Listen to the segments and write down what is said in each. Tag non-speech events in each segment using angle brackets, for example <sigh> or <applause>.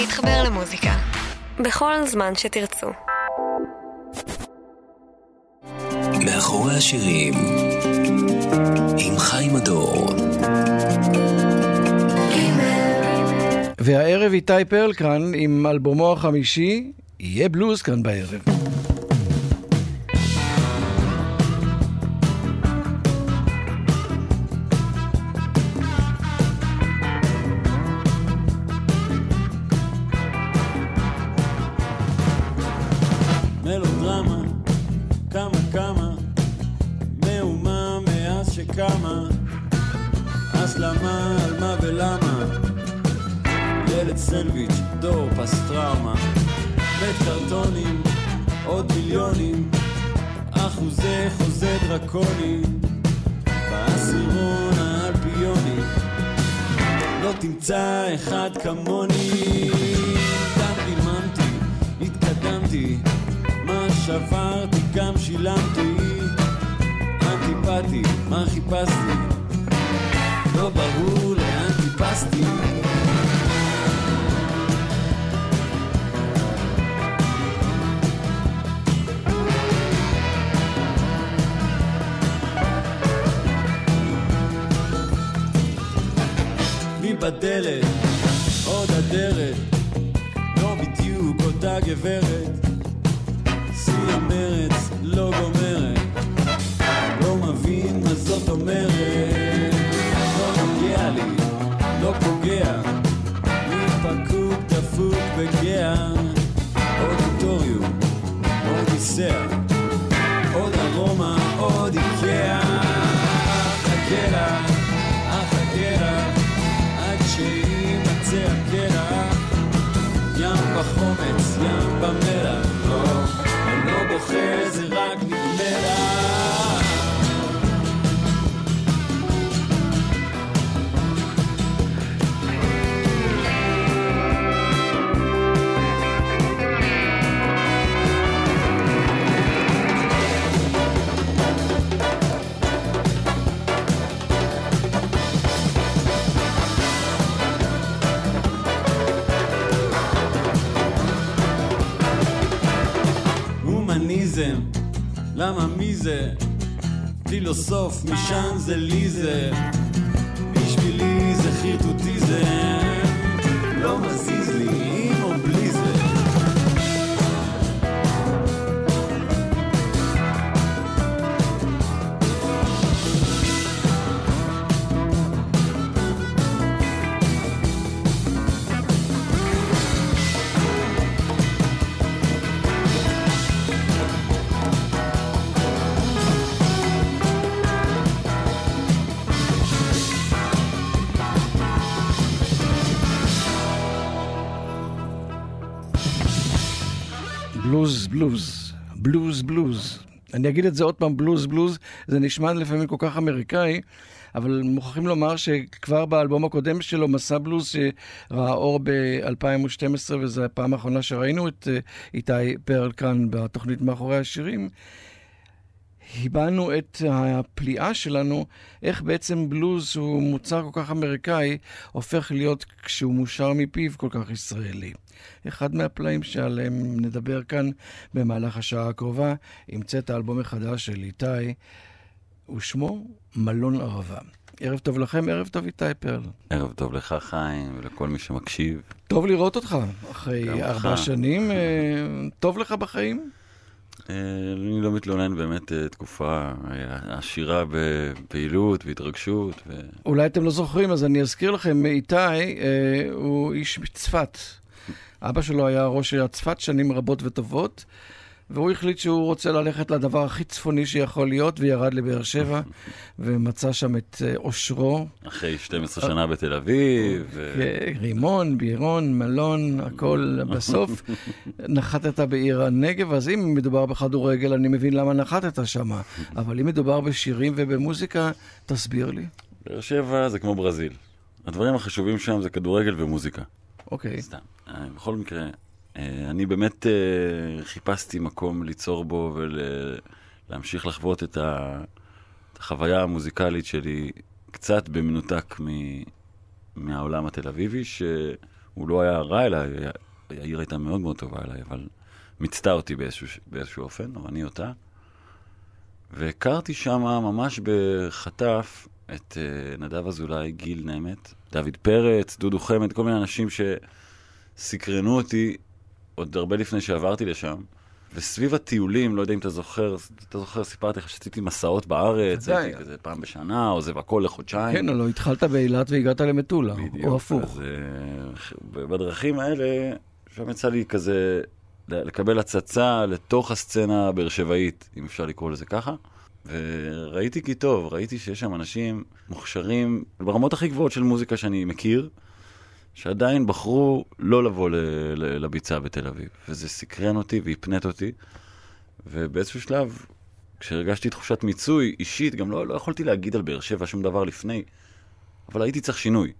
להתחבר למוזיקה. בכל זמן שתרצו. מאחורי השירים, עם חיים הדור. והערב איתי פרל כאן עם אלבומו החמישי, יהיה בלוז כאן בערב. לא הומניזם, למה מי זה? פילוסוף, משם זה לי זה. בשבילי זה חירטוטיזם, לא מזיז לי בלוז בלוז, בלוז. אני אגיד את זה עוד פעם, בלוז בלוז, זה נשמע לפעמים כל כך אמריקאי, אבל מוכרחים לומר שכבר באלבום הקודם שלו, מסע בלוז, שראה אור ב-2012, וזו הפעם האחרונה שראינו את אה, איתי פרל כאן בתוכנית מאחורי השירים, הבענו את הפליאה שלנו, איך בעצם בלוז הוא מוצר כל כך אמריקאי, הופך להיות, כשהוא מושר מפיו, כל כך ישראלי. אחד מהפלאים שעליהם נדבר כאן במהלך השעה הקרובה, המצא את האלבום החדש של איתי, ושמו מלון ערבה. ערב טוב לכם, ערב טוב איתי פרל. ערב טוב לך, חיים, ולכל מי שמקשיב. טוב לראות אותך אחרי ארבע. שנים. אה, טוב לך בחיים? אה, אני לא מתלונן, באמת אה, תקופה אה, עשירה בפעילות והתרגשות. ו... אולי אתם לא זוכרים, אז אני אזכיר לכם, איתי אה, הוא איש מצפת. אבא שלו היה ראש עיריית צפת שנים רבות וטובות, והוא החליט שהוא רוצה ללכת לדבר הכי צפוני שיכול להיות, וירד לבאר שבע, <laughs> ומצא שם את אה, אושרו. אחרי 12 שנה בתל אביב. ו... כן, רימון, בירון, מלון, הכל <laughs> בסוף. נחתת בעיר הנגב, אז אם מדובר בכדורגל, אני מבין למה נחתת שם. אבל אם מדובר בשירים ובמוזיקה, תסביר לי. באר שבע זה כמו ברזיל. הדברים החשובים שם זה כדורגל ומוזיקה. אוקיי. סתם. אה, בכל מקרה, אני באמת אה, חיפשתי מקום ליצור בו ולהמשיך לחוות את החוויה המוזיקלית שלי קצת במנותק מ- מהעולם התל אביבי, שהוא הוא לא היה רע אליי, יאיר הייתה מאוד מאוד טובה אליי, אבל מיצתה אותי באיזשהו, באיזשהו אופן, או אני אותה. והכרתי שם ממש בחטף את uh, נדב אזולאי, גיל נמת, דוד פרץ, דודו חמד, כל מיני אנשים שסקרנו אותי עוד הרבה לפני שעברתי לשם. וסביב הטיולים, לא יודע אם אתה זוכר, אתה זוכר, סיפרתי לך שעשיתי מסעות בארץ. הייתי כזה פעם בשנה, עוזב הכל לחודשיים. כן, הלוא התחלת באילת והגעת למטולה, בדיוק. או הפוך. אז אה, בדרכים האלה, שם יצא לי כזה לקבל הצצה לתוך הסצנה הבאר שבעית, אם אפשר לקרוא לזה ככה. וראיתי כי טוב, ראיתי שיש שם אנשים מוכשרים ברמות הכי גבוהות של מוזיקה שאני מכיר, שעדיין בחרו לא לבוא לביצה בתל אביב. וזה סקרן אותי והפנט אותי. ובאיזשהו שלב, כשהרגשתי תחושת מיצוי אישית, גם לא, לא יכולתי להגיד על באר שבע שום דבר לפני, אבל הייתי צריך שינוי.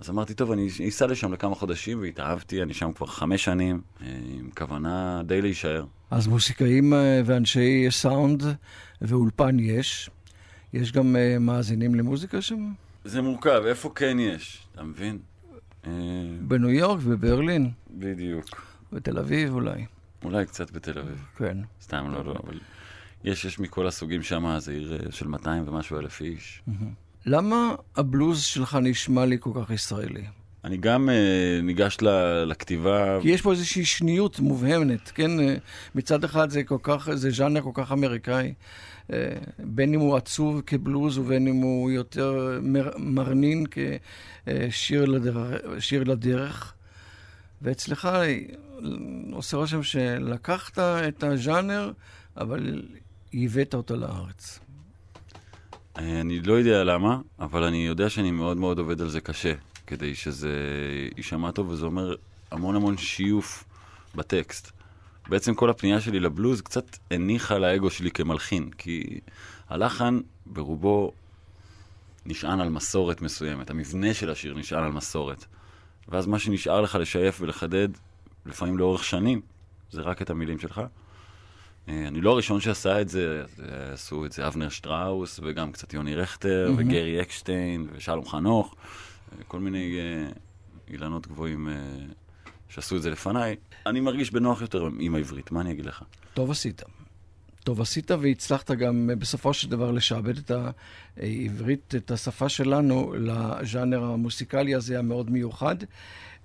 אז אמרתי, טוב, אני אסע לשם לכמה חודשים, והתאהבתי, אני שם כבר חמש שנים, אה, עם כוונה די להישאר. אז מוסיקאים אה, ואנשי סאונד ואולפן יש. יש גם אה, מאזינים למוזיקה שם? זה מורכב, איפה כן יש, אתה מבין? אה, בניו יורק ובברלין, בדיוק. בתל אביב אולי. אולי קצת בתל אביב, כן. סתם לא, לא, אבל יש, יש מכל הסוגים שם, זה עיר אה, של 200 ומשהו אלף איש. למה הבלוז שלך נשמע לי כל כך ישראלי? אני גם אה, ניגש ל- לכתיבה, כי יש פה איזושהי שניות מובהמת, כן? מצד אחד זה כל כך, זה ז'אנר כל כך אמריקאי, בין אם הוא עצוב כבלוז ובין אם הוא יותר מר, מרנין כשיר לדרך, לדרך. ואצלך עושה רושם שלקחת את הז'אנר, אבל הבאת אותו לארץ. אני לא יודע למה, אבל אני יודע שאני מאוד מאוד עובד על זה קשה, כדי שזה יישמע טוב, וזה אומר המון המון שיוף בטקסט. בעצם כל הפנייה שלי לבלוז קצת הניחה לאגו שלי כמלחין, כי הלחן ברובו נשען על מסורת מסוימת, המבנה של השיר נשען על מסורת. ואז מה שנשאר לך לשייף ולחדד, לפעמים לאורך שנים, זה רק את המילים שלך. אה, אני לא הראשון שעשה את זה, אה, עשו את זה אבנר שטראוס, וגם קצת יוני רכטר, מהמם. וגרי אקשטיין, ושלום חנוך, אה, כל מיני אילנות גבוהים שעשו את זה לפניי. אני מרגיש בנוח יותר עם העברית, מה אני אגיד לך? טוב עשית. טוב עשית והצלחת גם אה, בסופו של דבר לשעבד את העברית, את השפה שלנו, לז'אנר המוסיקלי הזה המאוד מיוחד.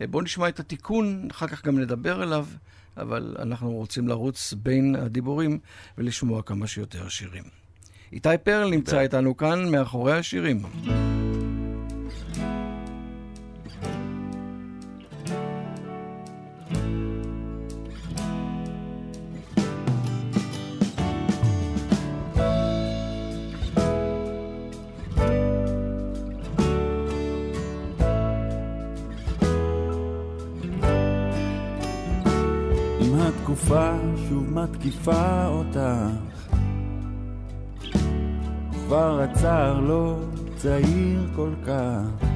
אה, בואו נשמע את התיקון, אחר כך גם נדבר עליו, אבל אנחנו רוצים לרוץ בין הדיבורים ולשמוע כמה שיותר שירים. איתי פרל נמצא. איתנו כאן מאחורי השירים. התקופה שוב מתקיפה אותך. כבר הצער לא צעיר כל כך.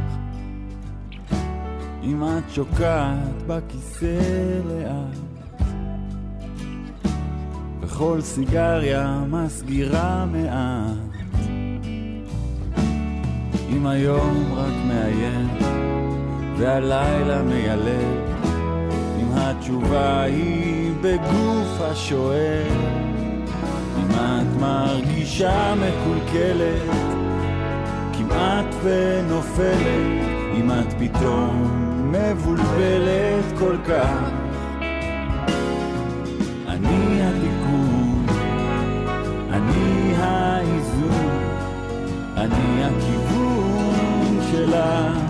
אם את שוקעת בכיסא לאט. וכל סיגריה מסגירה מעט. אם היום רק מאיים והלילה מיילב אם התשובה היא בגוף השואל, אם את מרגישה מקולקלת, כמעט ונופלת, אם את פתאום מבולבלת כל כך. אני התיקון, אני האיזון, אני הכיוון שלך.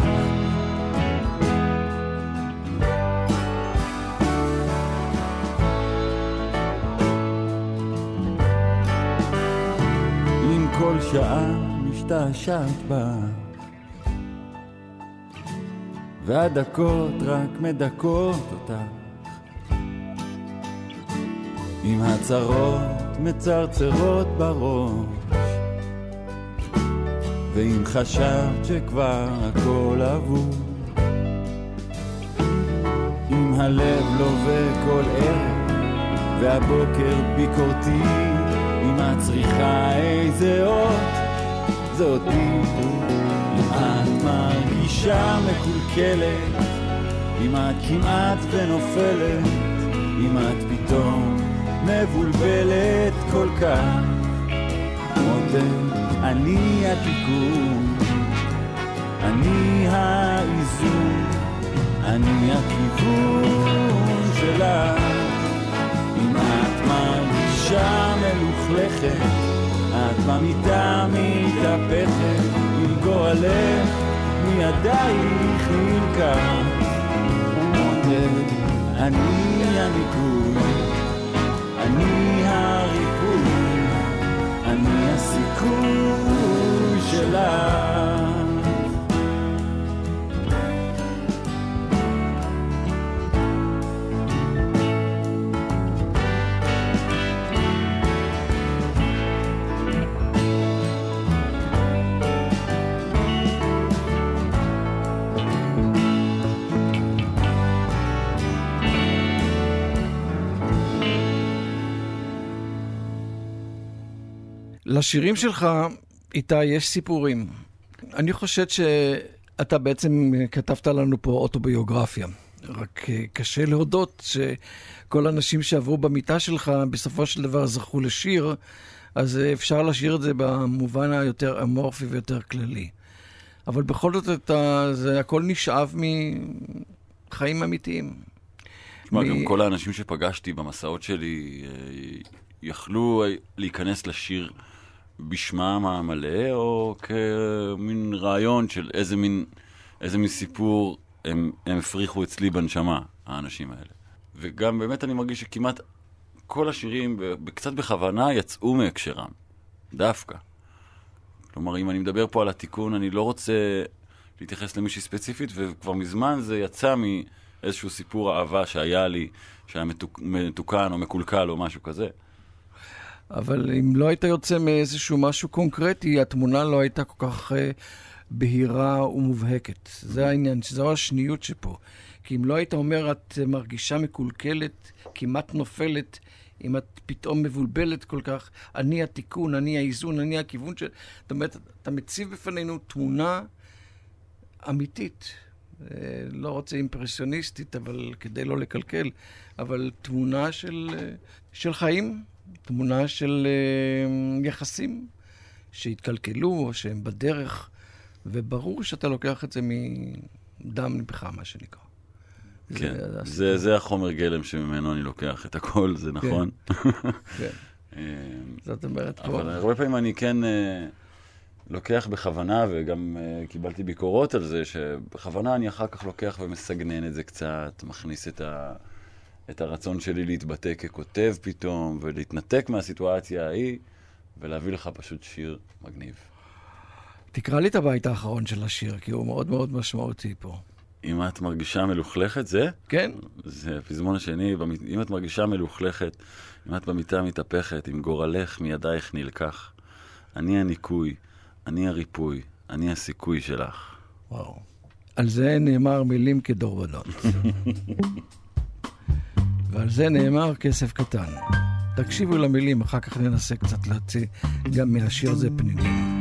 שעה משתעשעת בה. והדקות רק מדכאות אותך. אם הצרות מצרצרות בראש. ואם חשבת שכבר הכל אבוד אם הלב לווה כל ערב והבוקר ביקורתי אם את צריכה איזה אות. זה אותי אם את מרגישה מקולקלת. אם את כמעט ונופלת, אם את פתאום מבולבלת כל כך. מותק, אני התיקון, אני האיזון, אני הכיוון שלך. מרגישה מלוכלכת, את במיטה מתהפכת, עם גורלך מידייך נלקח. אני הניקוי, אני הריפוי, אני הסיכוי שלך. לשירים שלך, איתי, יש סיפורים. אני חושד שאתה בעצם כתבת לנו פה אוטוביוגרפיה. רק אה, קשה להודות שכל האנשים שעברו במיטה שלך, בסופו של דבר זכו לשיר, אז אה, אפשר לשיר את זה במובן היותר אמורפי ויותר כללי. אבל בכל זאת, אתה, זה הכל נשאב מחיים אמיתיים. תשמע, מ- גם כל האנשים שפגשתי במסעות שלי אה, יכלו להיכנס לשיר בשמם המלא, או כמין רעיון של איזה מין, איזה מין סיפור הם, הם הפריחו אצלי בנשמה, האנשים האלה. וגם באמת אני מרגיש שכמעט כל השירים, קצת בכוונה, יצאו מהקשרם. דווקא. כלומר, אם אני מדבר פה על התיקון, אני לא רוצה להתייחס למישהי ספציפית, וכבר מזמן זה יצא מאיזשהו סיפור אהבה שהיה לי, שהיה מתוק, מתוקן או מקולקל או משהו כזה. אבל אם לא היית יוצא מאיזשהו משהו קונקרטי, התמונה לא הייתה כל כך uh, בהירה ומובהקת. זה העניין, שזו השניות שפה. כי אם לא היית אומר, את אה, מרגישה מקולקלת, כמעט נופלת, אם את פתאום מבולבלת כל כך, אני התיקון, אני האיזון, אני הכיוון של... זאת אומרת, אתה מציב בפנינו תמונה אמיתית. אה, לא רוצה אימפרסיוניסטית, אבל כדי לא לקלקל, אבל תמונה של, אה, של חיים, תמונה של אה, יחסים שהתקלקלו או שהם בדרך, וברור שאתה לוקח את זה מדם ליבך, מה שנקרא. כן, הסיפור. זה, זה החומר גלם שממנו אני לוקח את הכל, זה נכון. כן. <laughs> אה, זאת אומרת, פה... אבל הרבה פעמים אני כן אה, לוקח בכוונה, וגם אה, קיבלתי ביקורות על זה, שבכוונה אני אחר כך לוקח ומסגנן את זה קצת, מכניס את, ה, את הרצון שלי להתבטא ככותב פתאום, ולהתנתק מהסיטואציה ההיא, ולהביא לך פשוט שיר מגניב. תקרא לי את הבית האחרון של השיר, כי הוא מאוד מאוד משמעותי פה. אם את מרגישה מלוכלכת, זה? כן? זה הפזמון השני, אם את מרגישה מלוכלכת, אם את במיטה מתהפכת, אם גורלך מידייך נלקח, אני הניקוי, אני הריפוי, אני הסיכוי שלך. וואו. על זה נאמר מילים כדורבנות. <laughs> ועל זה נאמר כסף קטן. תקשיבו למילים, אחר כך ננסה קצת להוציא גם מהשיר הזה פנינים.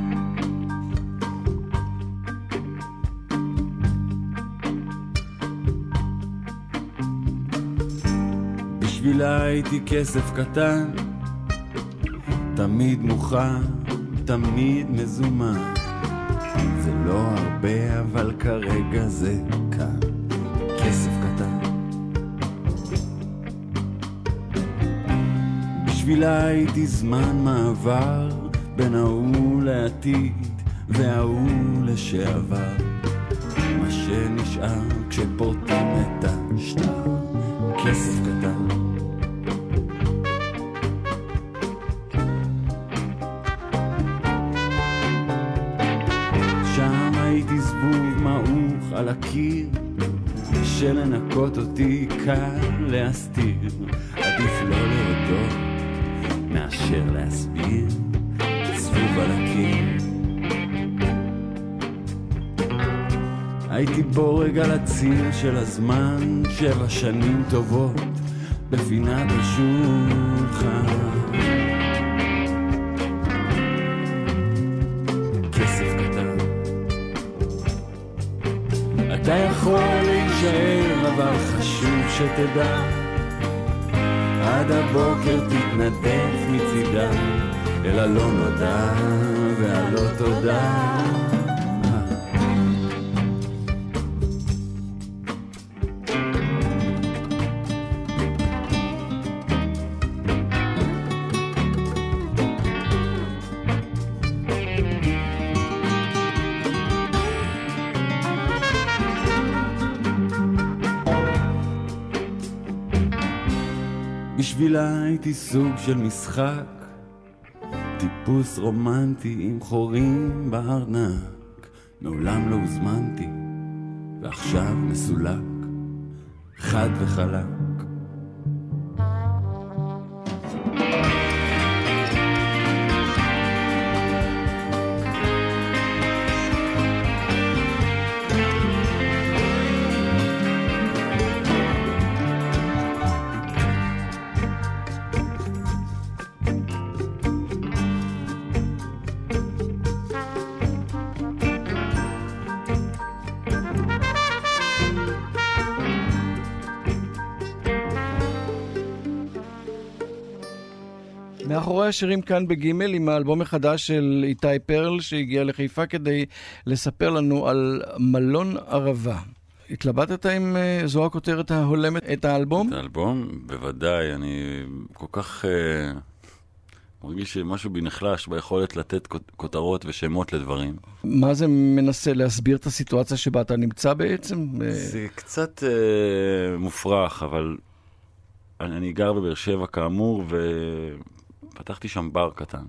בשבילה הייתי כסף קטן, תמיד מוכן, תמיד מזומן. זה לא הרבה, אבל כרגע זה כאן. בשבילה הייתי זמן מעבר, בין ההוא לעתיד וההוא לשעבר. מה שנשאר כשפורטים את השטר, כסף קטן. שם הייתי זבוב מעוך על הקיר, שלנקות אותי קל להסתיר. עדיף לא להודות מאשר להסביר, זבוב על הקיר. הייתי בורג על הציר של הזמן, שבע שנים טובות בפינת השולחן. כסף קטן. אתה יכול להישאר אבל חשוב שתדע, עד הבוקר תתנדף מצידה, אל הלא נודע והלא תודה. בשבילה הייתי סוג של משחק, טיפוס רומנטי עם חורים בארנק. מעולם לא הוזמנתי, ועכשיו מסולק, חד וחלק. מאחורי השירים כאן בגימל עם האלבום החדש של איתי פרל שהגיע לחיפה כדי לספר לנו על מלון ערבה. התלבטת אם אה, זו הכותרת ההולמת את האלבום? את האלבום? בוודאי, אני כל כך uh, מרגיש שמשהו בי נחלש ביכולת לתת כות- כותרות ושמות לדברים. מה זה מנסה להסביר את הסיטואציה שבה אתה נמצא בעצם? אה, זה קצת uh, מופרך, אבל אני, אני גר בבאר שבע כאמור, ופתחתי שם בר קטן.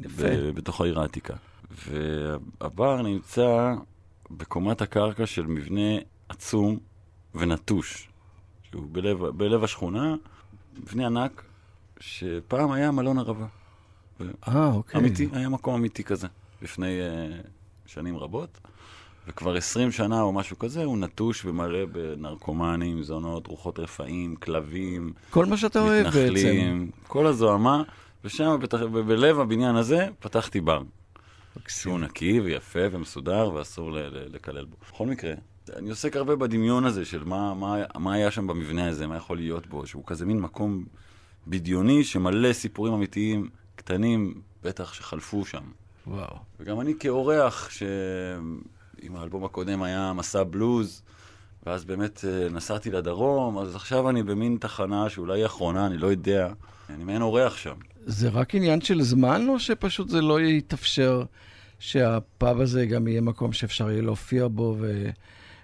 יפה. בתוך העיר העתיקה. והבר נמצא בקומת הקרקע של מבנה עצום ונטוש, שהוא בלב, בלב השכונה, מבנה ענק, שפעם היה מלון ערבה. אה, אוקיי. אמיתי, היה מקום אמיתי כזה, לפני uh, שנים רבות. וכבר 20 שנה או משהו כזה, הוא נטוש ומלא בנרקומנים, זונות, רוחות רפאים, כלבים, כל מה שאתה אוהב בעצם. מתנחלים, כל הזוהמה, ושם בת- בלב הבניין הזה פתחתי בר. שהוא נקי ויפה ומסודר ואסור לקלל בו. בכל מקרה, אני עוסק הרבה בדמיון הזה של מה, מה, מה היה שם במבנה הזה, מה יכול להיות בו, שהוא כזה מין מקום בדיוני שמלא סיפורים אמיתיים קטנים, בטח שחלפו שם. וואו. וגם אני כאורח, שעם האלבום הקודם היה מסע בלוז, ואז באמת אה, נסעתי לדרום, אז עכשיו אני במין תחנה שאולי היא אחרונה, אני לא יודע. אני מעין אורח שם. זה רק עניין של זמן, או שפשוט זה לא יתאפשר שהפאב הזה גם יהיה מקום שאפשר יהיה להופיע בו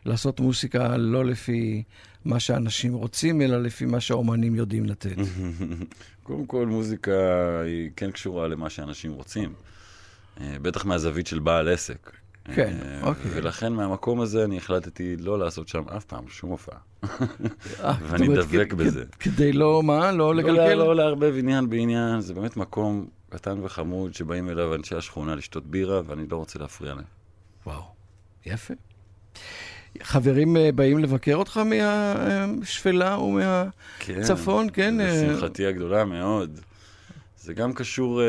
ולעשות מוסיקה לא לפי מה שאנשים רוצים, אלא לפי מה שהאומנים יודעים לתת? <laughs> קודם כל, מוזיקה היא כן קשורה למה שאנשים רוצים. אה, בטח מהזווית של בעל עסק. כן, אה, אוקיי. ולכן מהמקום הזה אני החלטתי לא לעשות שם אף פעם שום הופעה. אה, <laughs> ואני דבק בזה. כדי לא, מה? לא לא, לגלגל? לא לערבב עניין בעניין, זה באמת מקום קטן וחמוד שבאים אליו אנשי השכונה לשתות בירה, ואני לא רוצה להפריע להם. וואו, יפה. חברים אה, באים לבקר אותך מהשפלה ומהצפון, כן? אה, לשמחתי הגדולה מאוד. זה גם קשור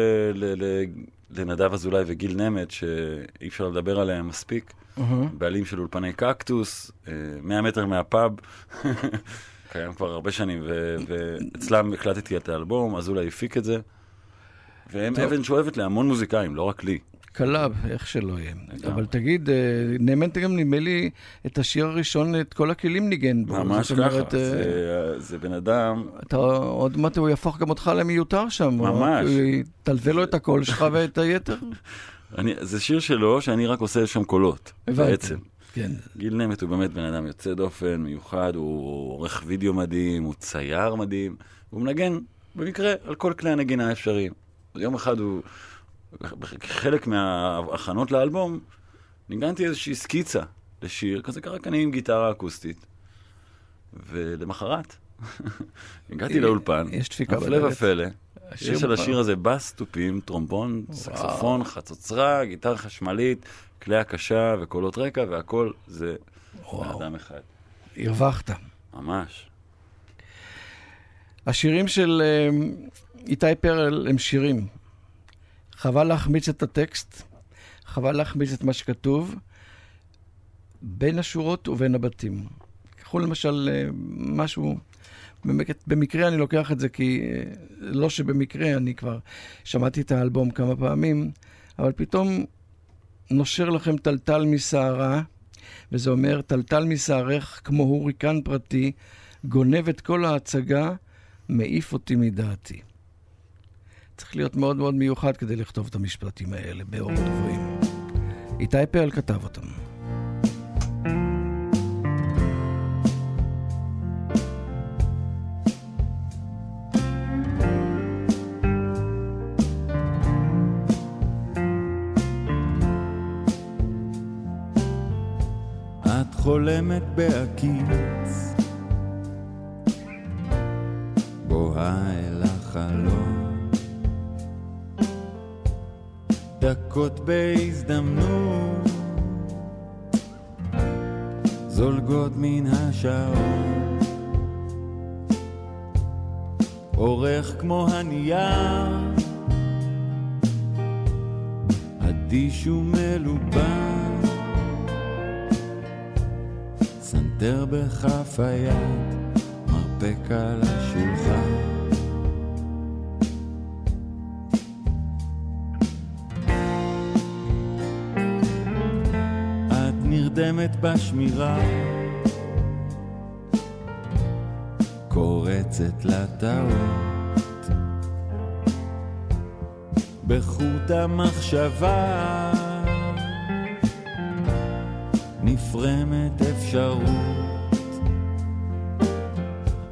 לנדב אזולאי וגיל נמט, שאי אפשר לדבר עליהם מספיק. בעלים של אולפני קקטוס, אה, 100 מטר מהפאב, <laughs> קיים כבר הרבה שנים, ו- ואצלם הקלטתי את האלבום, אזולאי הפיק את זה. והם טוב. אבן שואבת להמון מוזיקאים, לא רק לי. קלאב, איך שלא יהיה. אבל תגיד, אה, נאמן גם נדמה לי את השיר הראשון, את כל הכלים ניגן בו. ממש ככה, אה, זה, בן אדם, עוד מעט הוא יהפוך גם אותך למיותר שם. ממש. הוא יטלטל לו את הקול שלך ואת היתר. <laughs> זה שיר שלו שאני רק עושה שם קולות. בעצם. כן. גיל נמט הוא באמת בן אדם יוצא דופן, מיוחד, הוא עורך וידאו מדהים, הוא צייר מדהים, הוא מנגן במקרה על כל כלי הנגינה האפשריים. יום אחד הוא, כחלק מההכנות לאלבום, ניגנתי איזושהי סקיצה לשיר, כזה קרה כאן עם גיטרה אקוסטית. ולמחרת, <laughs> הגעתי לאולפן, יש דפיקה הפלא בדלת. ופלא, השיר יש על. השיר הזה בס, תופים, טרומבון, סקסופון, חצוצרה, גיטרה חשמלית, כלי הקשה וקולות רקע, והכל זה אדם אחד. הרווחת. ממש. השירים של אה, איתי פרל הם שירים. חבל להחמיץ את הטקסט, חבל להחמיץ את מה שכתוב, בין השורות ובין הבתים. קחו למשל אה, משהו, במקרה אני לוקח את זה כי, אה, לא שבמקרה, אני כבר שמעתי את האלבום כמה פעמים, אבל פתאום נושר לכם טלטל משערה, וזה אומר, טלטל משערך כמו הוריקן פרטי, גונב את כל ההצגה, מעיף אותי מדעתי. צריך להיות מאוד מאוד מיוחד כדי לכתוב את המשפטים האלה באור הדוברים. איתי פרל כתב אותם. חולמת בהקיץ, בוהה אל החלום, דקות בהזדמנות, זולגות מן השעון, אורך כמו הנייר, אדיש ומלובן. סנטר בכף היד, מרפק על השולחן. נרדמת בשמירה, קורצת לטעות, בחוט המחשבה. נפרמת אפשרות.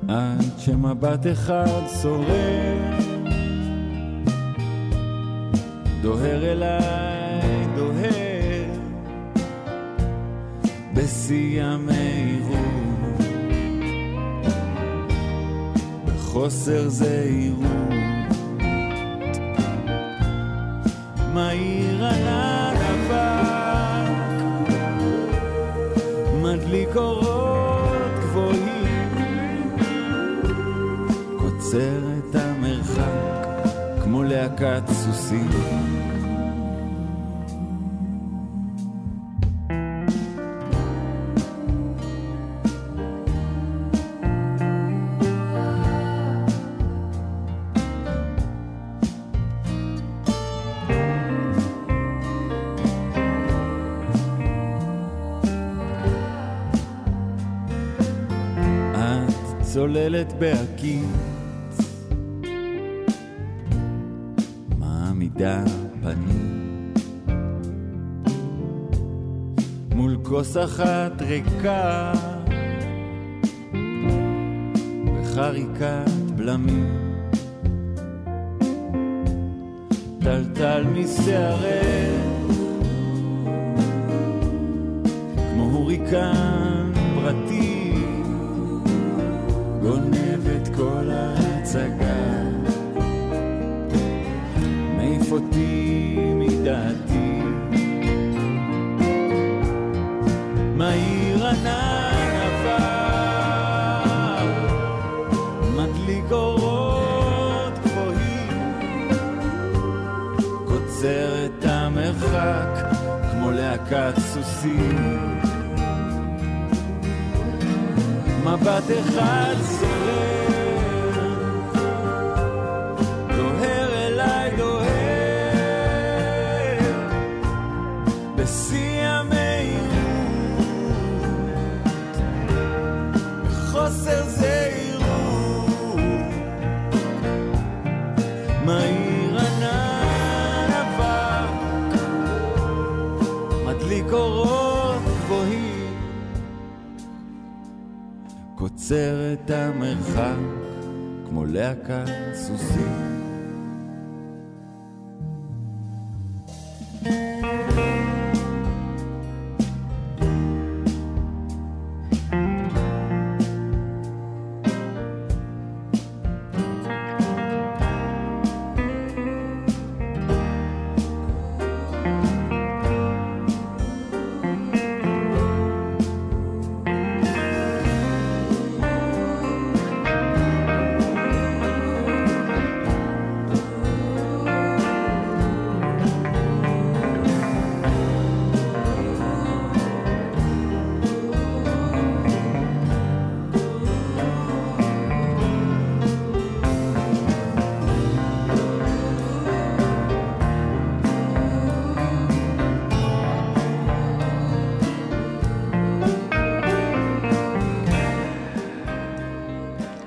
עד שמבט אחד שורר. דוהר אליי, בשיא המהירות. בחוסר זהירות. מהיר ענן אבק מדליק אורות גבוהים, קוצר את המרחק כמו להקת סוסים. בהקיץ, מעמידה פנים מול כוס אחת ריקה. בחריקת בלמים. טלטל משערך קוצר את המרחק כמו להקת סוסים. מבט אחד סוער, קוצר את המרחק כמו להקת סוסים.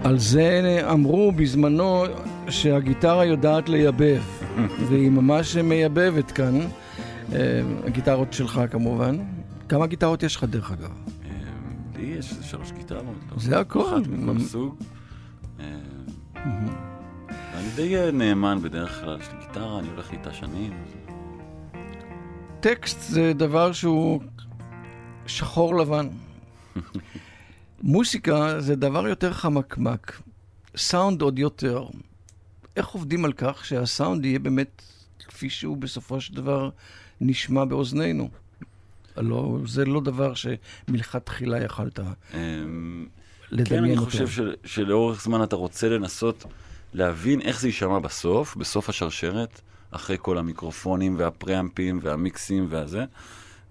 על זה אמרו בזמנו שהגיטרה יודעת לייבב, <laughs> והיא ממש מייבבת כאן. אה, הגיטרות שלך כמובן. כמה גיטרות יש לך דרך אגב? אה, לי יש שלוש גיטרות. זה הכל. אחת מכל סוג. אה, אני די נאמן בדרך כלל, יש לי גיטרה, אני הולך איתה שנים. טקסט זה דבר שהוא שחור לבן. <laughs> מוסיקה זה דבר יותר חמקמק, סאונד עוד יותר. איך עובדים על כך שהסאונד יהיה באמת כפי שהוא בסופו של דבר נשמע באוזנינו? הלא, זה לא דבר שמלכתחילה יכלת אמ, לדמיין כן, אני אותו. חושב של, שלאורך זמן אתה רוצה לנסות להבין איך זה יישמע בסוף, בסוף השרשרת, אחרי כל המיקרופונים והפריאמפים והמיקסים והזה,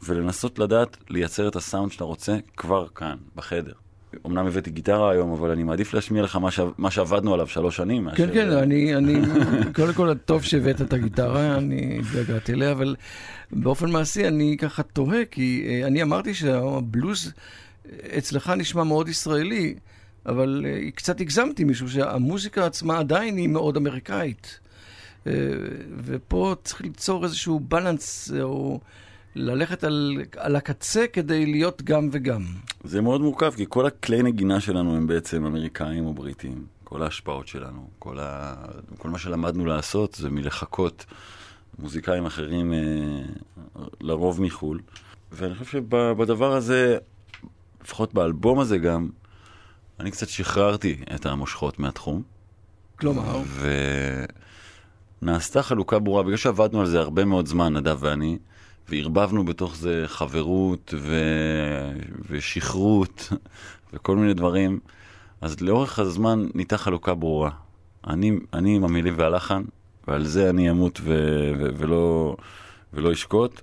ולנסות לדעת לייצר את הסאונד שאתה רוצה כבר כאן, בחדר. אמנם הבאתי גיטרה היום, אבל אני מעדיף להשמיע לך מה, ש... מה שעבדנו עליו שלוש שנים. כן, מאשר- כן, אני, אני, <laughs> קודם כל, טוב שהבאת את הגיטרה, אני התגעגעתי אליה, אבל באופן מעשי אני ככה תוהה, כי אה, אני אמרתי שהבלוז אצלך נשמע מאוד ישראלי, אבל אה, קצת הגזמתי, משום שהמוזיקה עצמה עדיין היא מאוד אמריקאית. אה, ופה צריך ליצור איזשהו בלנס, אה, או ללכת על, על הקצה כדי להיות גם וגם. זה מאוד מורכב, כי כל הכלי נגינה שלנו הם בעצם אמריקאים או בריטים. כל ההשפעות שלנו, כל, ה... כל מה שלמדנו לעשות זה מלחקות מוזיקאים אחרים, אה, לרוב מחו"ל. ואני חושב שבדבר הזה, לפחות באלבום הזה גם, אני קצת שחררתי את המושכות מהתחום. כלומר, ונעשתה חלוקה ברורה, בגלל שעבדנו על זה הרבה מאוד זמן, נדב ואני, וערבבנו בתוך זה חברות ו... ושכרות <laughs> וכל מיני דברים, אז לאורך הזמן נהייתה חלוקה ברורה. אני, אני עם המילים והלחן, ועל זה אני אמות ו... ו... ולא... ולא אשקוט,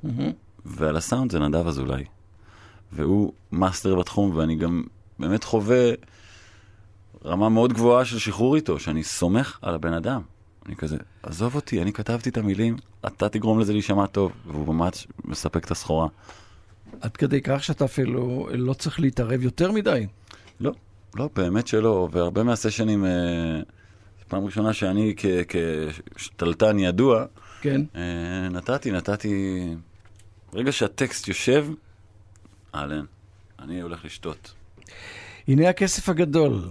ועל הסאונד זה נדב אזולאי. והוא מאסטר בתחום, ואני גם באמת חווה רמה מאוד גבוהה של שחרור איתו, שאני סומך על הבן אדם. אני כזה, עזוב אותי, אני כתבתי את המילים, אתה תגרום לזה להישמע טוב, והוא ממש מספק את הסחורה. עד כדי כך שאתה אפילו לא צריך להתערב יותר מדי. לא, לא, באמת שלא, והרבה מהסשנים, אה, פעם ראשונה שאני כ- כשתלטן ידוע, כן. אה, נתתי, נתתי, ברגע שהטקסט יושב, אהלן, אני הולך לשתות. הנה הכסף הגדול,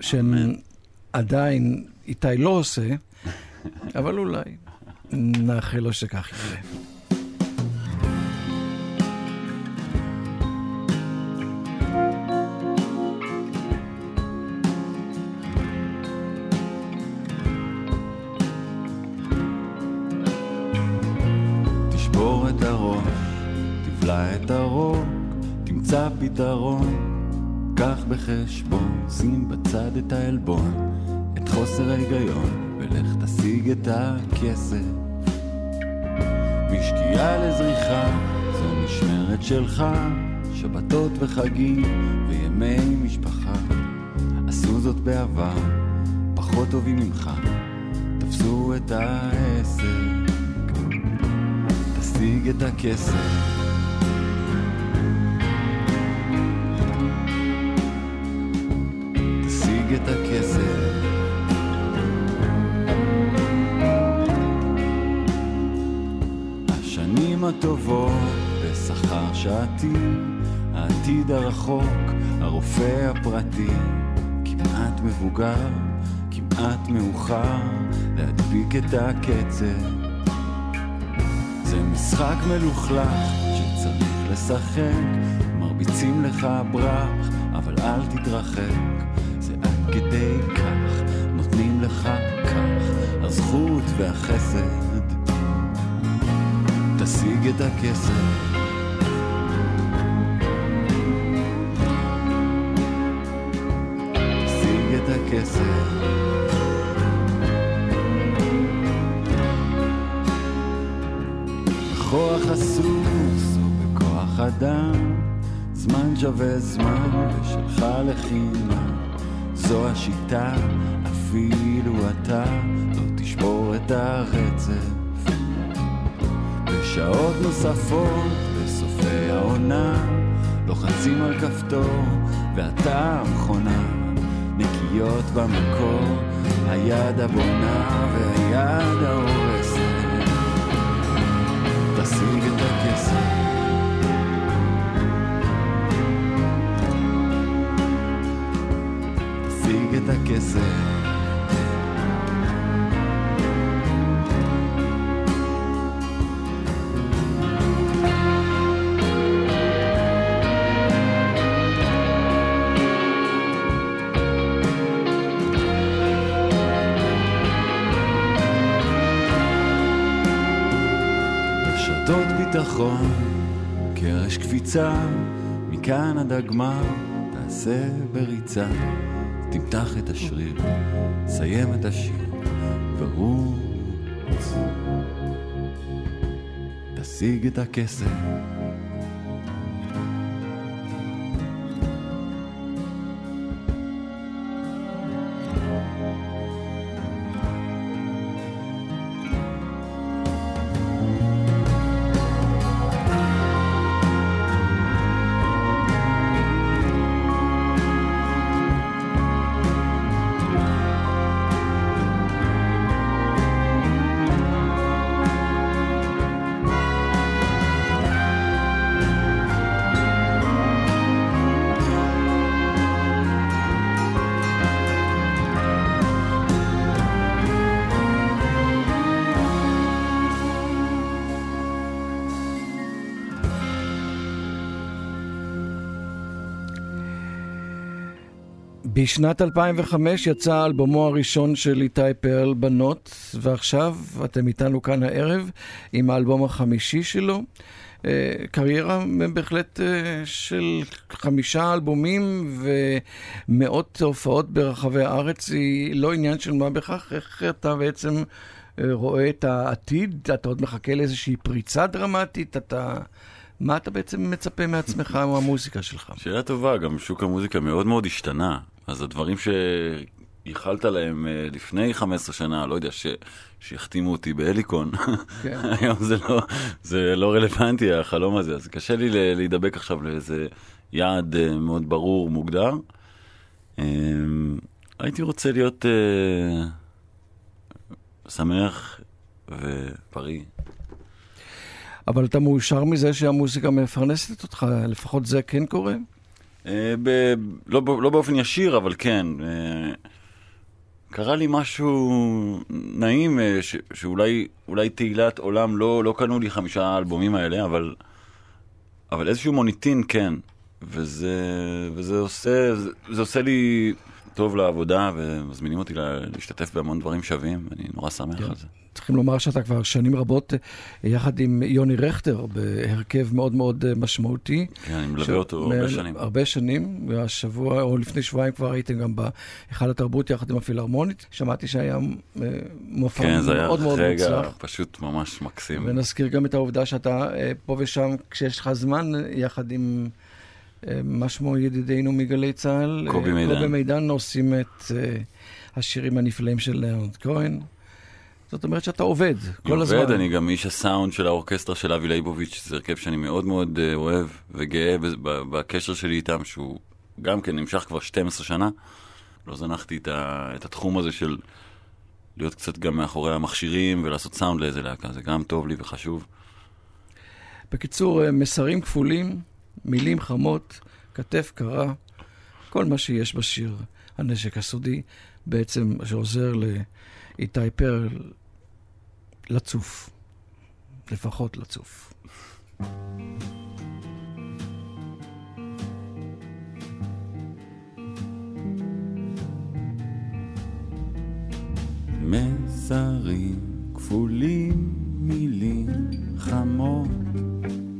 שעדיין איתי לא עושה, אבל אולי נאחל לו שכך תבלע את הרוק, תמצא פתרון. קח בחשבון, שים בצד את העלבון, את חוסר ההיגיון, ולך תשיג את הכסף. משקיעה לזריחה, זו משמרת שלך, שבתות וחגים וימי משפחה. עשו זאת בעבר, פחות טובים ממך, תפסו את העסק. תשיג את הכסף. תשיג את הכסף. השנים הטובות בשכר שעתי, העתיד הרחוק, הרופא הפרטי, כמעט מבוגר, כמעט מאוחר, להדביק את הקצב. זה משחק מלוכלך שצריך לשחק, מרביצים לך ברח, אבל אל תתרחק. זה עד כדי כך, נותנים לך כך, הזכות והחסד. תשיג את הכסף. תשיג את הכסף. בכוח הסוס או בכוח אדם, זמן שווה זמן ושלך לחינם. זו השיטה, אפילו אתה לא תשבור את הרצף. בשעות נוספות, בסופי העונה, לוחצים על כפתור, ואתה המכונה, נקייה להיות במקור, היד הבונה והיד ההורסת. ביטחון, קרש קפיצה, מכאן עד הגמר, תעשה בריצה, תמתח את השריר, סיים את השיר, ורוץ. תשיג את הכסף. בשנת 2005 יצא אלבומו הראשון של איתי פרל, בנות, ועכשיו אתם איתנו כאן הערב עם האלבום החמישי שלו. אה, קריירה בהחלט אה, של חמישה אלבומים ומאות הופעות ברחבי הארץ היא לא עניין של מה בכך, איך אתה בעצם אה, רואה את העתיד? אתה עוד מחכה לאיזושהי פריצה דרמטית? אתה... מה אתה בעצם מצפה מעצמך מהמוזיקה שלך? שאלה טובה, גם שוק המוזיקה מאוד מאוד השתנה. אז הדברים שייחלת להם אה, לפני 15 שנה, לא יודע, ש... שיחתימו אותי בהליקון, כן. <laughs> היום זה לא, זה לא רלוונטי החלום הזה, אז קשה לי להידבק עכשיו לאיזה יעד אה, מאוד ברור, מוגדר. אמ, הייתי רוצה להיות uh, שמח ובריא. אבל אתה מאושר מזה שהמוזיקה מפרנסת אותך, לפחות זה כן קורה? אה, ב, לא, לא באופן ישיר, אבל כן. אה, קרה לי משהו נעים, אה, ש, שאולי אולי תהילת עולם לא, לא קנו לי חמישה האלבומים האלה, אבל, אבל איזשהו מוניטין כן. וזה, וזה עושה, זה, זה עושה לי טוב לעבודה, ומזמינים אותי להשתתף בהמון דברים שווים, אני נורא שמח כן. על זה. צריכים לומר שאתה כבר שנים רבות אה, יחד עם יוני רכטר בהרכב מאוד מאוד אה, משמעותי. כן, אני מלווה ש... אותו הרבה שנים. הרבה שנים, והשבוע, או לפני שבועיים כבר הייתם גם בהיכל התרבות יחד עם הפילהרמונית. שמעתי שהיה אה, מופע כן, מאוד מאוד מוצלח. כן, זה היה רגע פשוט ממש מקסים. ונזכיר גם את העובדה שאתה פה ושם, כשיש לך זמן, יחד עם... מה שמו ידידינו מגלי צה"ל? קובי מידן. קובי מידן עושים את השירים הנפלאים של לאונד כהן. זאת אומרת שאתה עובד כל עובד, הזמן. עובד, אני גם איש הסאונד של האורקסטרה של אבי ליבוביץ', זה הרכב שאני מאוד מאוד uh, אוהב וגאה בקשר שלי איתם, שהוא גם כן נמשך כבר 12 שנה. לא זנחתי את, ה, את התחום הזה של להיות קצת גם מאחורי המכשירים ולעשות סאונד לאיזה להקה, זה גם טוב לי וחשוב. בקיצור, אה, מסרים כפולים, מילים חמות, כתף קרה, כל מה שיש בשיר, הנשק הסודי, בעצם שעוזר לאיתי פרל לצוף. לפחות לצוף. מסרים כפולים, מילים חמות,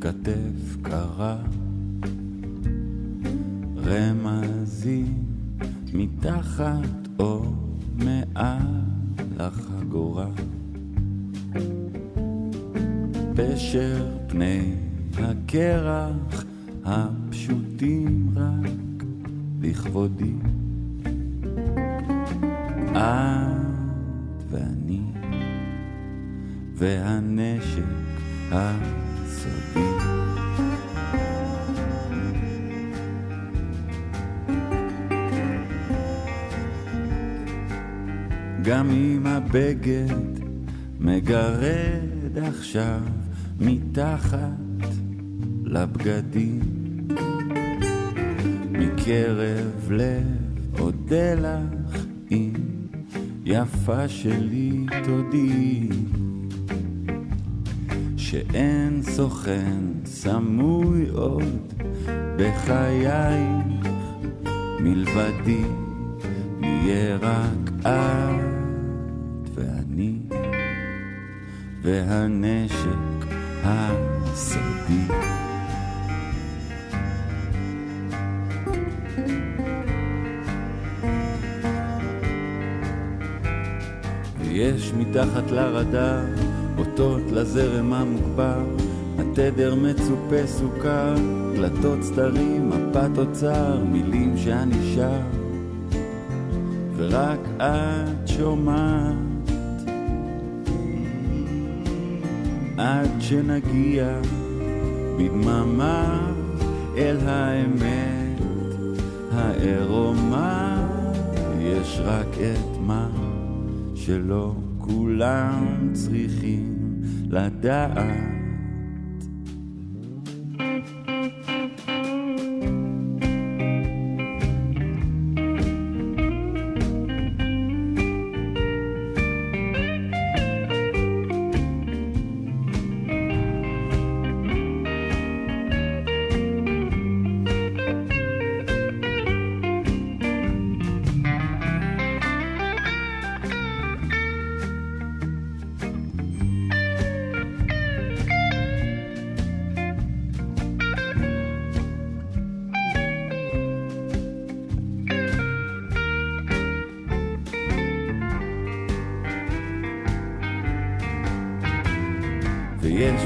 כתף קרה, רמזים מתחת או מעל החגורה. פשר פני הקרח הפשוטים רק לכבודי. את ואני והנשק הסודי. גם אם הבגד מגרד עכשיו מתחת לבגדים. מקרב לב אודה לך אם יפה שלי תודי שאין סוכן סמוי עוד בחייך מלבדי נהיה רק את ואני והנשק הסודי. ויש מתחת לרדאר אותות לזרם המוגבר, התדר מצופה סוכר, דלתות סתרים, מפת אוצר, מילים שאני שר, ורק את שומעת. עד שנגיע בדממה אל האמת העירומה, יש רק את מה שלא כולם צריכים לדעת.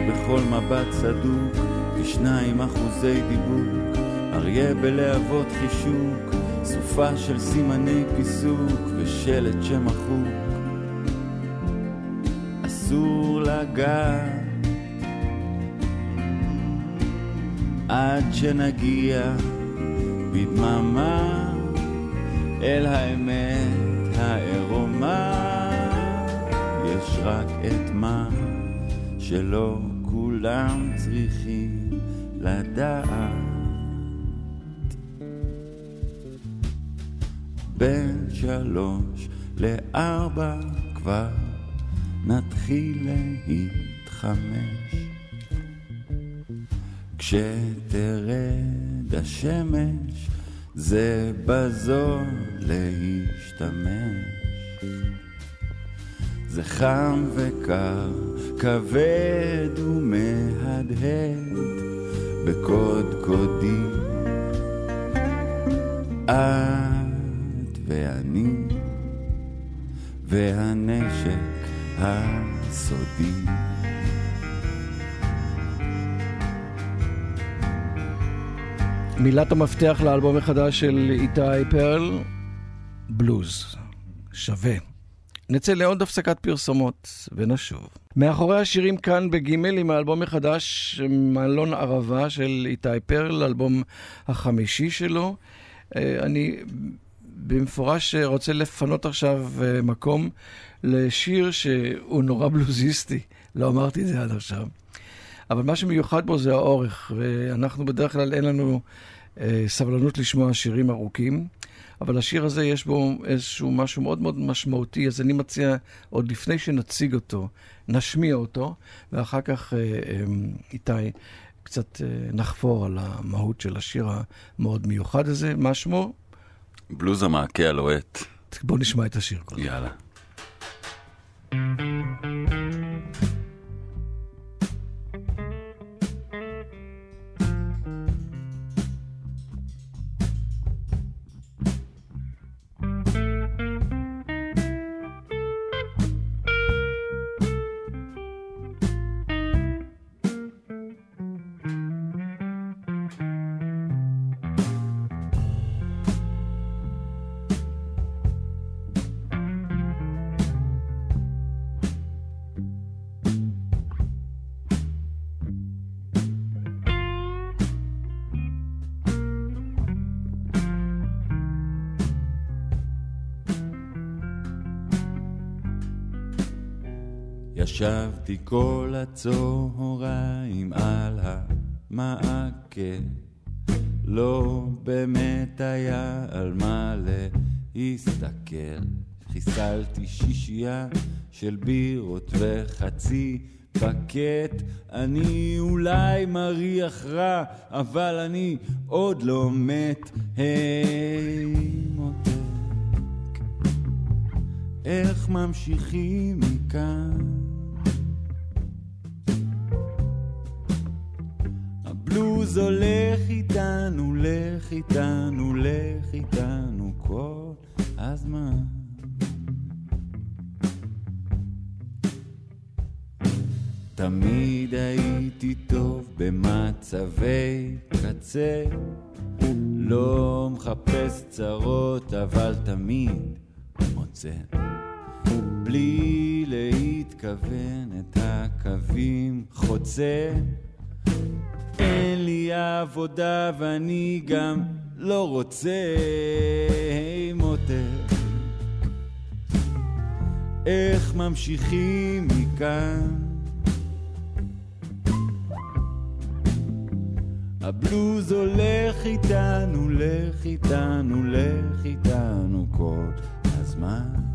בכל מבט סדוק ושניים אחוזי דיבוק, אריה בלהבות חישוק, סופה של סימני פיסוק ושלט שמחוק. אסור לגעת עד שנגיע בדממה אל האמת העירומה. יש רק את מה שלא כולם צריכים לדעת. בין שלוש לארבע כבר נתחיל להתחמש. כשתרד השמש זה בזול להשתמש. זה חם וקר, כבד ומהדהד בקודקודי. את ואני והנשק הסודי. מילת המפתח לאלבום החדש של איתי פרל, בלוז. שווה. נצא לעוד הפסקת פרסומות ונשוב. מאחורי השירים כאן בגימל עם האלבום החדש, מלון ערבה של איתי פרל, האלבום החמישי שלו. אה, אני במפורש רוצה לפנות עכשיו אה, מקום לשיר שהוא נורא בלוזיסטי, לא אמרתי את זה עד עכשיו. אבל מה שמיוחד בו זה האורך, ואנחנו בדרך כלל אין לנו אה, סבלנות לשמוע שירים ארוכים. אבל השיר הזה יש בו איזשהו משהו מאוד מאוד משמעותי, אז אני מציע, עוד לפני שנציג אותו, נשמיע אותו, ואחר כך אה, אה, איתי קצת אה, נחפור על המהות של השיר המאוד מיוחד הזה. מה שמו? בלוז המעקה הלוהט. בואו נשמע את השיר. יאללה. ישבתי כל הצהריים על המעקה, לא באמת היה על מה להסתכל. חיסלתי שישייה של בירות וחצי פקט. אני אולי מריח רע, אבל אני עוד לא מת. היי מותק, איך ממשיכים מכאן? הבלוז הולך איתנו, לך איתנו, לך איתנו כל הזמן. תמיד הייתי טוב במצבי קצה, לא מחפש צרות, אבל תמיד מוצא. בלי להתכוון את הקווים חוצה. אין לי עבודה ואני גם לא רוצה מותק. איך ממשיכים מכאן? הבלוז הולך איתנו, לך איתנו, לך איתנו כל הזמן.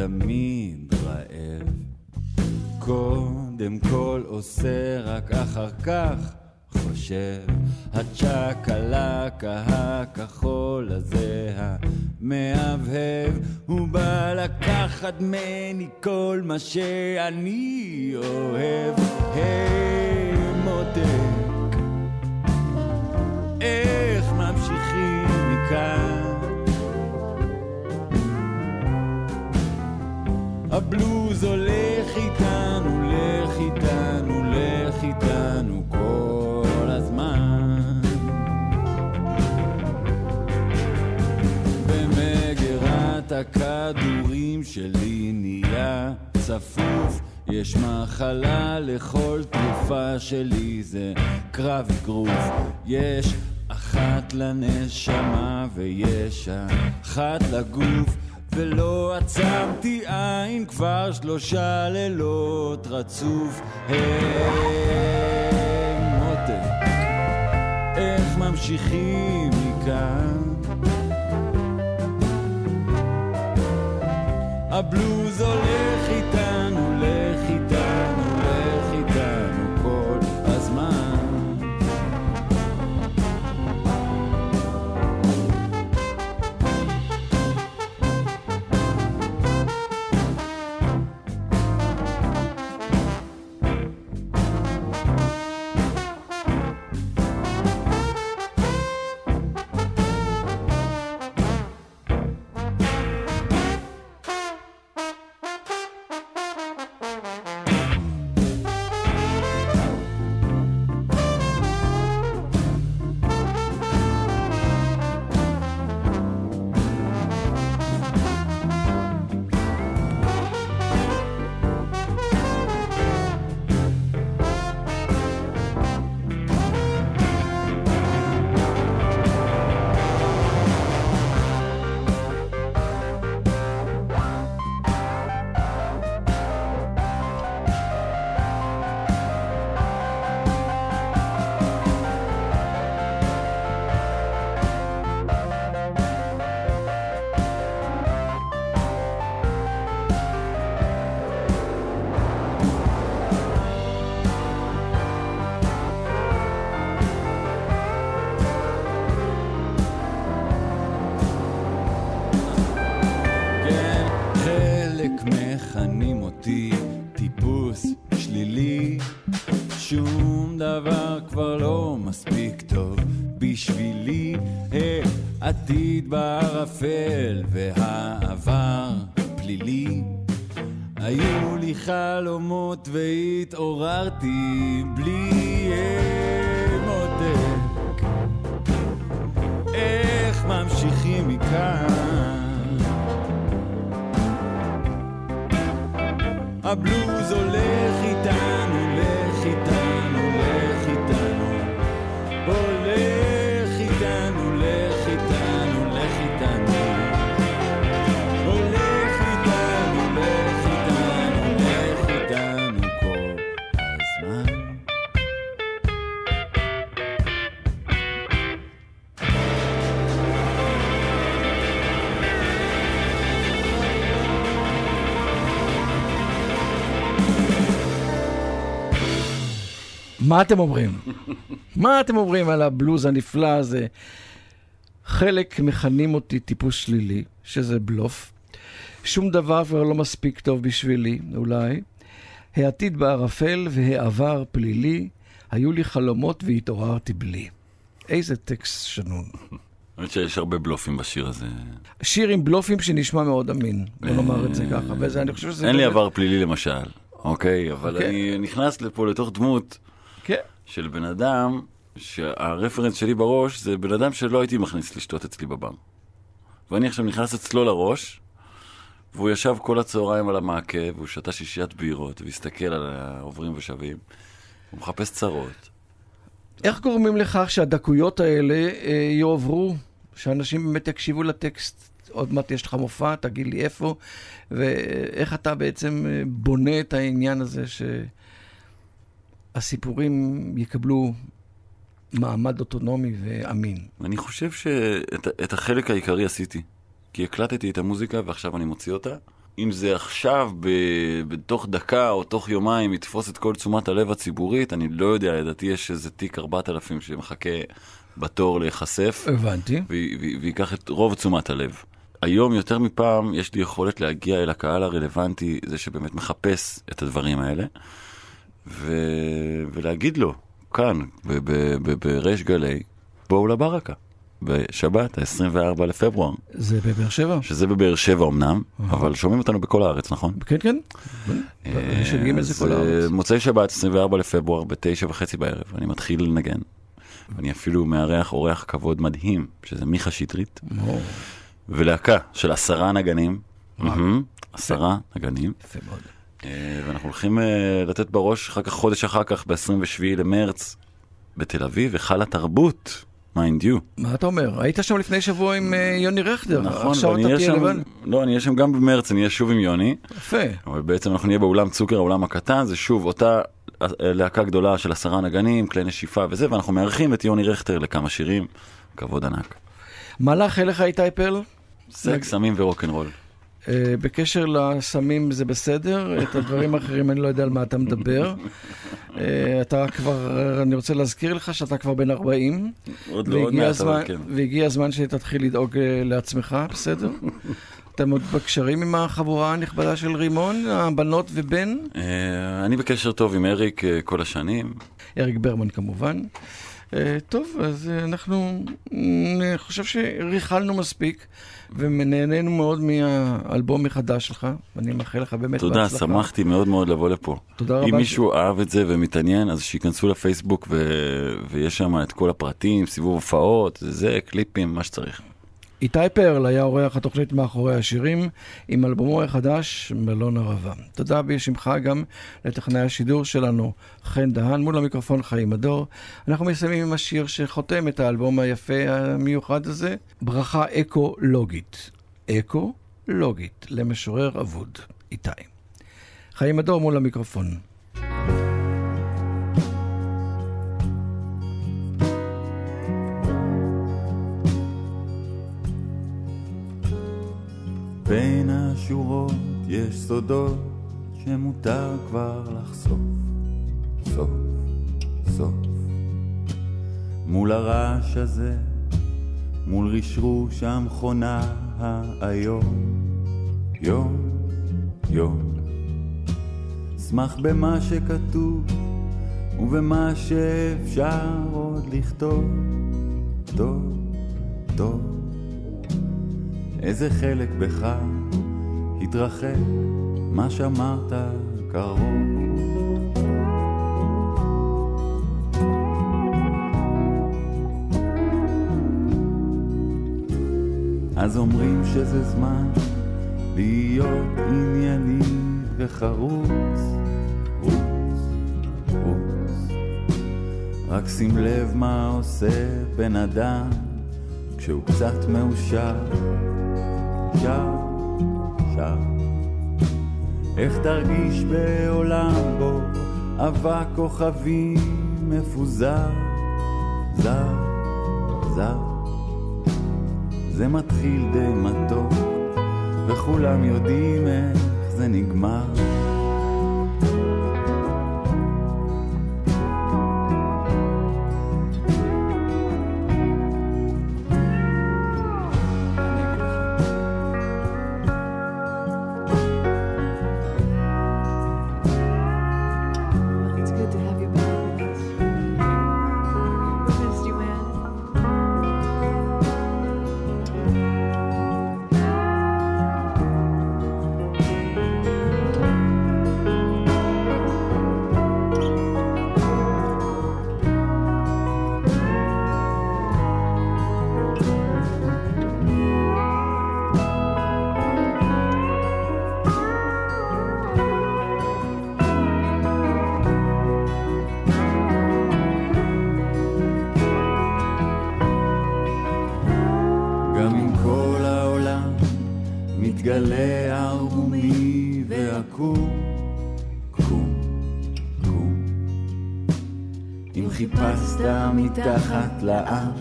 תמיד רעב. קודם כל עושה, רק אחר כך חושב. הצ'קלקה הכחול הזה המהבהב, הוא בא לקחת ממני כל מה שאני אוהב. היי מותק, איך ממשיכים מכאן? הבלוז הולך איתנו, לך איתנו, לך איתנו כל הזמן. במגירת הכדורים שלי נהיה צפוף, יש מחלה לכל תרופה שלי, זה קרב אגרוף. יש אחת לנשמה ויש אחת לגוף. ולא עצמתי עין כבר שלושה לילות רצוף. היי מותק, איך ממשיכים מכאן? הבלוז הולך איתנו, מה אתם אומרים? <laughs> מה אתם אומרים על הבלוז הנפלא הזה? חלק מכנים אותי טיפוס שלילי, שזה בלוף. שום דבר כבר לא מספיק טוב בשבילי, אולי. העתיד בערפל והעבר פלילי, היו לי חלומות והתעוררתי בלי. איזה טקסט שנון. האמת שיש הרבה בלופים בשיר הזה. שיר עם בלופים שנשמע מאוד אמין, בוא נאמר את זה ככה, וזה, אני חושב שזה... אין לי עבר פלילי למשל, אוקיי? אבל אוקיי. אני נכנס לפה לתוך דמות כן. של בן אדם, שהרפרנס שלי בראש זה בן אדם שלא הייתי מכניס לשתות אצלי בבר. ואני עכשיו נכנס אצלו לראש, והוא ישב כל הצהריים על המעקה, והוא שתה שישיית בירות, והסתכל על העוברים ושבים. הוא מחפש צרות. איך גורמים לכך שהדקויות האלה אה, יועברו, שאנשים באמת יקשיבו לטקסט? עוד מעט יש לך מופע, תגיד לי איפה, ואיך אתה בעצם אה, בונה את העניין הזה שהסיפורים יקבלו מעמד אוטונומי ואמין. ואני חושב שאת את החלק העיקרי עשיתי. כי הקלטתי את המוזיקה ועכשיו אני מוציא אותה. אם זה עכשיו, ב, בתוך דקה או תוך יומיים, יתפוס את כל תשומת הלב הציבורית, אני לא יודע, לדעתי יש איזה תיק 4000 שמחכה בתור להיחשף, הבנתי. וייקח את רוב תשומת הלב. היום יותר מפעם יש לי יכולת להגיע אל הקהל הרלוונטי, זה שבאמת מחפש את הדברים האלה, ו- ולהגיד לו, כאן, בריש גלי, בואו לברקה, בשבת, ה-24 לפברואר, זה בבאר שבע? שזה בבאר שבע אמנם, אבל שומעים אותנו בכל הארץ, נכון? כן, כן. את זה אה. מוצאי שבת, 24 לפברואר, בתשע וחצי בערב, אני מתחיל לנגן. אני אפילו מארח אורח כבוד מדהים, שזה מיכה שטרית, ולהקה של עשרה נגנים. עשרה נגנים. יפה מאוד. אה, ואנחנו הולכים אה, לתת בראש, אחר כך, חודש אחר כך, ב-27 למרץ, בתל אביב, היכל התרבות, mind you. מה אתה אומר? היית שם לפני שבוע עם אה, יוני רכטר. נכון, עכשיו אתה תהיה שם, לבד. לא, אני אהיה שם גם במרץ, אני אהיה שוב עם יוני. יפה. אבל בעצם אנחנו נהיה באולם צוקר, האולם הקטן, זה שוב אותה להקה גדולה של עשרה נגנים, כלי נשיפה וזה, ואנחנו מארחים את יוני רכטר לכמה שירים, כבוד ענק. מה לאחל לך איתי פרל? סקס, סמים ורוקנרול. אה, בקשר לסמים זה בסדר, את הדברים האחרים אני לא יודע על מה אתה מדבר. אה, אתה כבר, אני רוצה להזכיר לך שאתה כבר בן 40, עוד לא, עוד מעט, אבל כן. והגיע הזמן שתתחיל לדאוג אה, לעצמך, בסדר? אתם עוד בקשרים עם החבורה הנכבדה של רימון, הבנות ובן? אני בקשר טוב עם אריק כל השנים. אריק ברמן כמובן. אה, טוב, אז אה, אנחנו, אני חושב שריכלנו מספיק, ונהנינו מאוד מהאלבום החדש שלך, ואני מאחל לך באמת תודה, בהצלחה. שמחתי מאוד מאוד לבוא לפה. תודה רבה. אם מישהו אהב את זה ומתעניין, אז שייכנסו לפייסבוק ו- ויש שם את כל הפרטים, סיבוב הופעות, זה, זה, קליפים, מה שצריך. איתי פרל היה אורח התוכנית מאחורי השירים, עם אלבומו החדש, מלון ערבה. תודה בשמך גם לטכנאי השידור שלנו, חן דהן, מול המיקרופון חיים הדור. אנחנו מסיימים עם השיר שחותם את האלבום היפה המיוחד הזה, ברכה אקו-לוגית. אקו-לוגית, למשורר אבוד, איתי. חיים הדור מול המיקרופון. בין השורות יש סודות שמותר כבר לחשוף. סוף, סוף. מול הרעש הזה, מול רשרוש המכונה האיום. יום, יום. אשמח במה שכתוב ובמה שאפשר עוד לכתוב. טוב, טוב, איזה חלק בך התרחק, מה שאמרת קרוב. אז אומרים שזה זמן להיות ענייני וחרוץ, רוץ, רוץ. רק שים לב מה עושה בן אדם כשהוא קצת מאושר, שר, שר. איך תרגיש בעולם בו אבק כוכבים מפוזר, זר, זר. זה מתחיל די מתוק, וכולם יודעים איך זה נגמר. מתחת לאף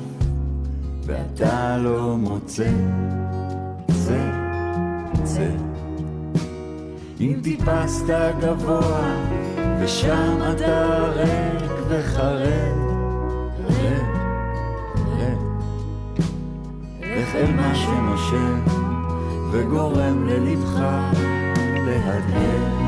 ואתה לא מוצא, צא, צא. אם טיפסת גבוה ושם אתה ריק וחרד, רד, רד. אל מה שנושם וגורם ללבך להדהד.